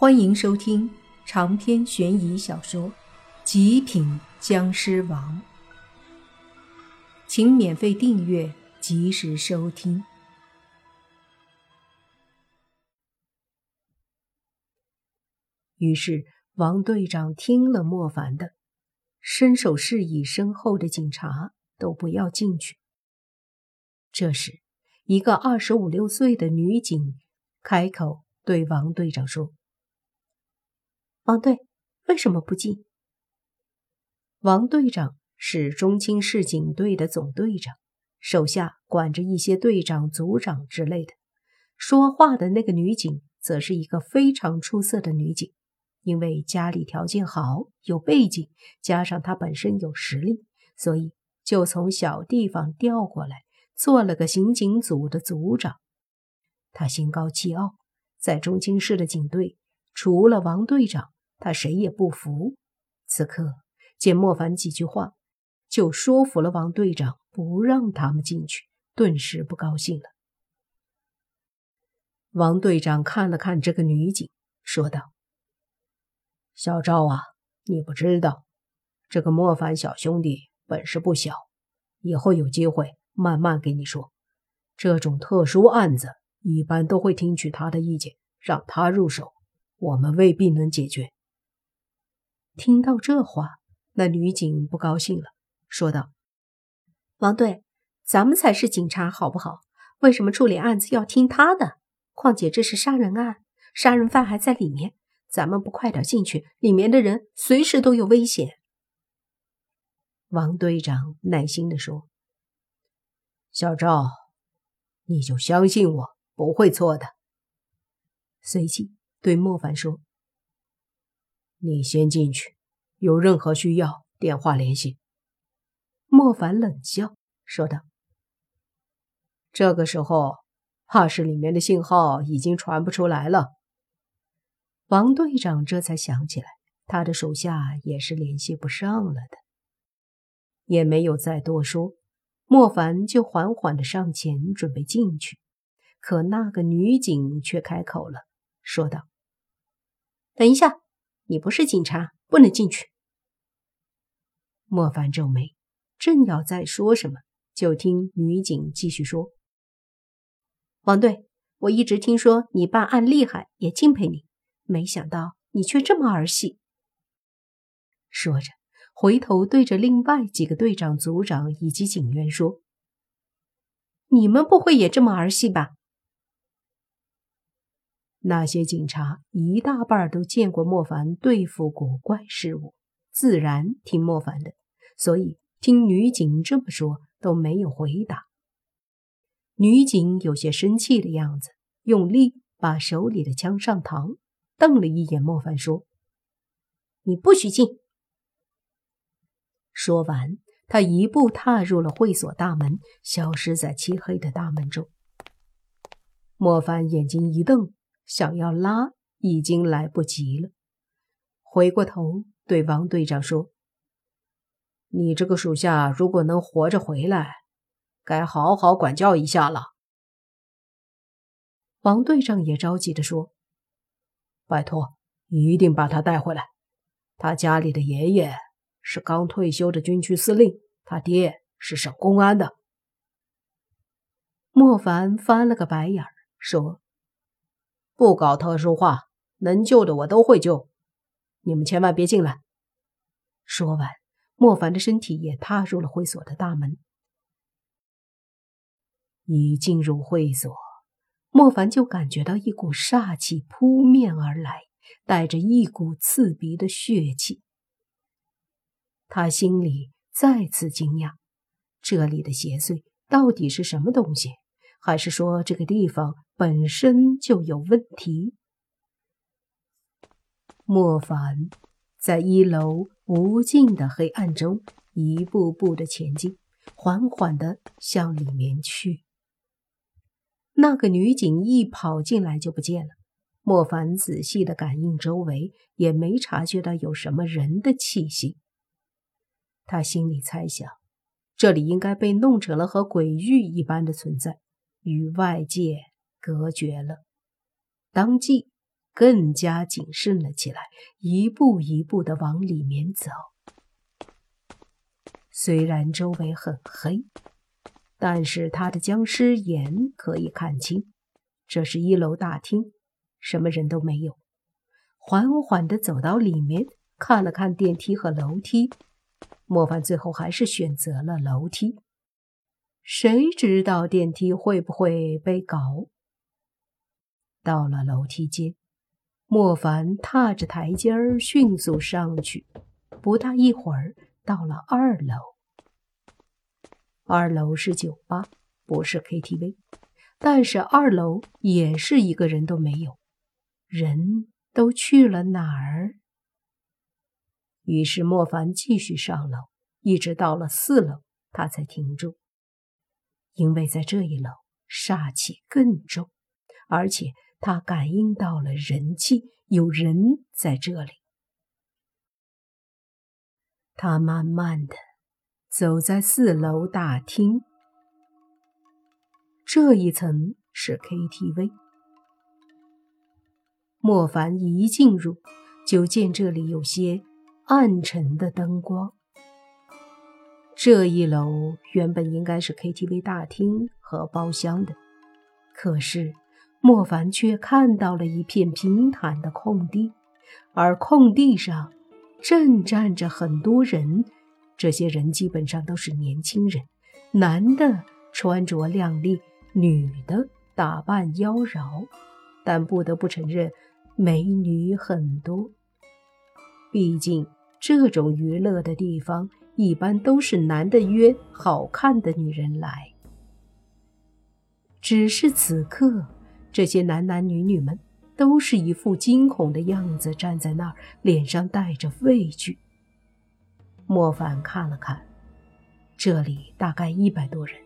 欢迎收听长篇悬疑小说《极品僵尸王》，请免费订阅，及时收听。于是，王队长听了莫凡的，伸手示意身后的警察都不要进去。这时，一个二十五六岁的女警开口对王队长说。王队为什么不进？王队长是中青市警队的总队长，手下管着一些队长、组长之类的。说话的那个女警则是一个非常出色的女警，因为家里条件好，有背景，加上她本身有实力，所以就从小地方调过来，做了个刑警组的组长。她心高气傲，在中青市的警队，除了王队长。他谁也不服。此刻见莫凡几句话，就说服了王队长不让他们进去，顿时不高兴了。王队长看了看这个女警，说道：“小赵啊，你不知道，这个莫凡小兄弟本事不小，以后有机会慢慢给你说。这种特殊案子，一般都会听取他的意见，让他入手，我们未必能解决。”听到这话，那女警不高兴了，说道：“王队，咱们才是警察，好不好？为什么处理案子要听他的？况且这是杀人案，杀人犯还在里面，咱们不快点进去，里面的人随时都有危险。”王队长耐心地说：“小赵，你就相信我，不会错的。”随即对莫凡说。你先进去，有任何需要电话联系。莫凡冷笑说道：“这个时候，怕是里面的信号已经传不出来了。”王队长这才想起来，他的手下也是联系不上了的，也没有再多说。莫凡就缓缓的上前准备进去，可那个女警却开口了，说道：“等一下。”你不是警察，不能进去。莫凡皱眉，正要再说什么，就听女警继续说：“王队，我一直听说你办案厉害，也敬佩你，没想到你却这么儿戏。”说着，回头对着另外几个队长、组长以及警员说：“你们不会也这么儿戏吧？”那些警察一大半都见过莫凡对付古怪事物，自然听莫凡的，所以听女警这么说都没有回答。女警有些生气的样子，用力把手里的枪上膛，瞪了一眼莫凡，说：“你不许进！”说完，他一步踏入了会所大门，消失在漆黑的大门中。莫凡眼睛一瞪。想要拉已经来不及了，回过头对王队长说：“你这个属下如果能活着回来，该好好管教一下了。”王队长也着急的说：“拜托，一定把他带回来。他家里的爷爷是刚退休的军区司令，他爹是省公安的。”莫凡翻了个白眼儿说。不搞特殊化，能救的我都会救，你们千万别进来。说完，莫凡的身体也踏入了会所的大门。一进入会所，莫凡就感觉到一股煞气扑面而来，带着一股刺鼻的血气。他心里再次惊讶：这里的邪祟到底是什么东西？还是说这个地方？本身就有问题。莫凡在一楼无尽的黑暗中一步步的前进，缓缓的向里面去。那个女警一跑进来就不见了。莫凡仔细的感应周围，也没察觉到有什么人的气息。他心里猜想，这里应该被弄成了和鬼域一般的存在，与外界。隔绝了，当即更加谨慎了起来，一步一步的往里面走。虽然周围很黑，但是他的僵尸眼可以看清，这是一楼大厅，什么人都没有。缓缓地走到里面，看了看电梯和楼梯，莫凡最后还是选择了楼梯。谁知道电梯会不会被搞？到了楼梯间，莫凡踏着台阶儿迅速上去，不大一会儿。到了二楼，二楼是酒吧，不是 KTV，但是二楼也是一个人都没有，人都去了哪儿？于是莫凡继续上楼，一直到了四楼，他才停住，因为在这一楼煞气更重，而且他感应到了人气，有人在这里。他慢慢的走在四楼大厅，这一层是 KTV。莫凡一进入，就见这里有些暗沉的灯光。这一楼原本应该是 KTV 大厅和包厢的，可是莫凡却看到了一片平坦的空地，而空地上。正站着很多人，这些人基本上都是年轻人，男的穿着靓丽，女的打扮妖娆，但不得不承认，美女很多。毕竟这种娱乐的地方，一般都是男的约好看的女人来。只是此刻，这些男男女女们。都是一副惊恐的样子，站在那儿，脸上带着畏惧。莫凡看了看，这里大概一百多人，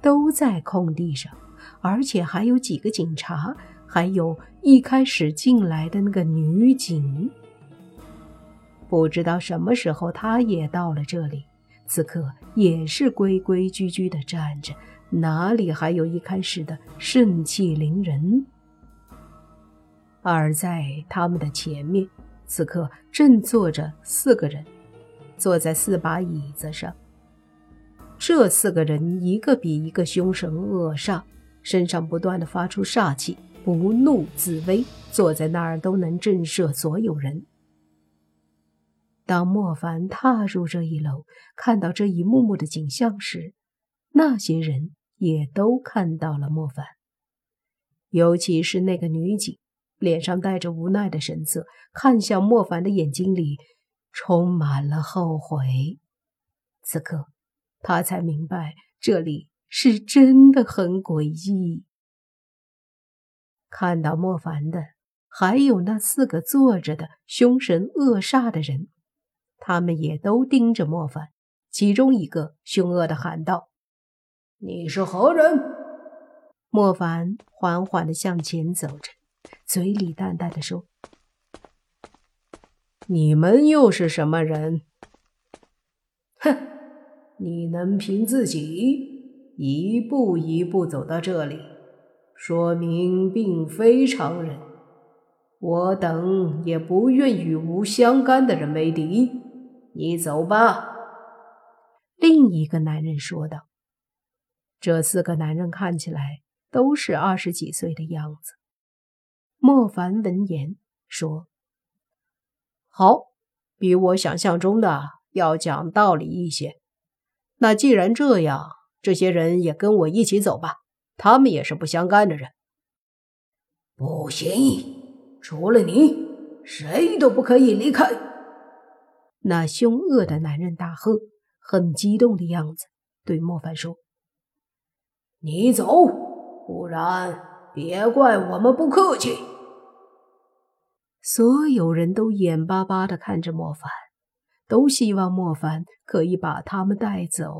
都在空地上，而且还有几个警察，还有一开始进来的那个女警。不知道什么时候，他也到了这里，此刻也是规规矩矩的站着，哪里还有一开始的盛气凌人？而在他们的前面，此刻正坐着四个人，坐在四把椅子上。这四个人一个比一个凶神恶煞，身上不断的发出煞气，不怒自威，坐在那儿都能震慑所有人。当莫凡踏入这一楼，看到这一幕幕的景象时，那些人也都看到了莫凡，尤其是那个女警。脸上带着无奈的神色，看向莫凡的眼睛里充满了后悔。此刻，他才明白这里是真的很诡异。看到莫凡的，还有那四个坐着的凶神恶煞的人，他们也都盯着莫凡。其中一个凶恶的喊道：“你是何人？”莫凡缓缓的向前走着。嘴里淡淡的说：“你们又是什么人？哼，你能凭自己一步一步走到这里，说明并非常人。我等也不愿与无相干的人为敌。你走吧。”另一个男人说道。这四个男人看起来都是二十几岁的样子。莫凡闻言说：“好，比我想象中的要讲道理一些。那既然这样，这些人也跟我一起走吧。他们也是不相干的人。不行，除了你，谁都不可以离开。”那凶恶的男人大喝，很激动的样子，对莫凡说：“你走，不然。”别怪我们不客气。所有人都眼巴巴的看着莫凡，都希望莫凡可以把他们带走。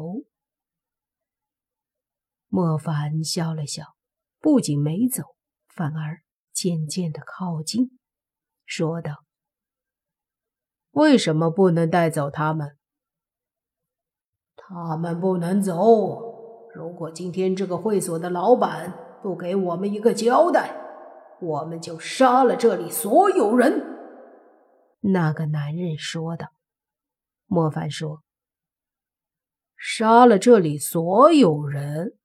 莫凡笑了笑，不仅没走，反而渐渐的靠近，说道：“为什么不能带走他们？他们不能走。如果今天这个会所的老板……”不给我们一个交代，我们就杀了这里所有人。”那个男人说道。莫凡说：“杀了这里所有人，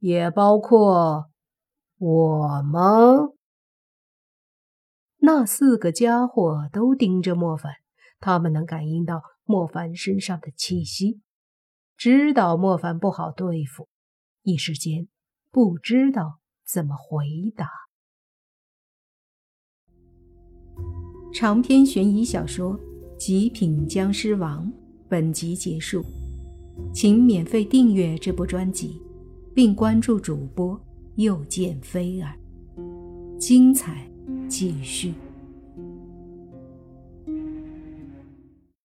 也包括我吗？”那四个家伙都盯着莫凡，他们能感应到莫凡身上的气息，知道莫凡不好对付，一时间不知道怎么回答。长篇悬疑小说《极品僵尸王》本集结束，请免费订阅这部专辑，并关注主播又见菲儿，精彩。继续。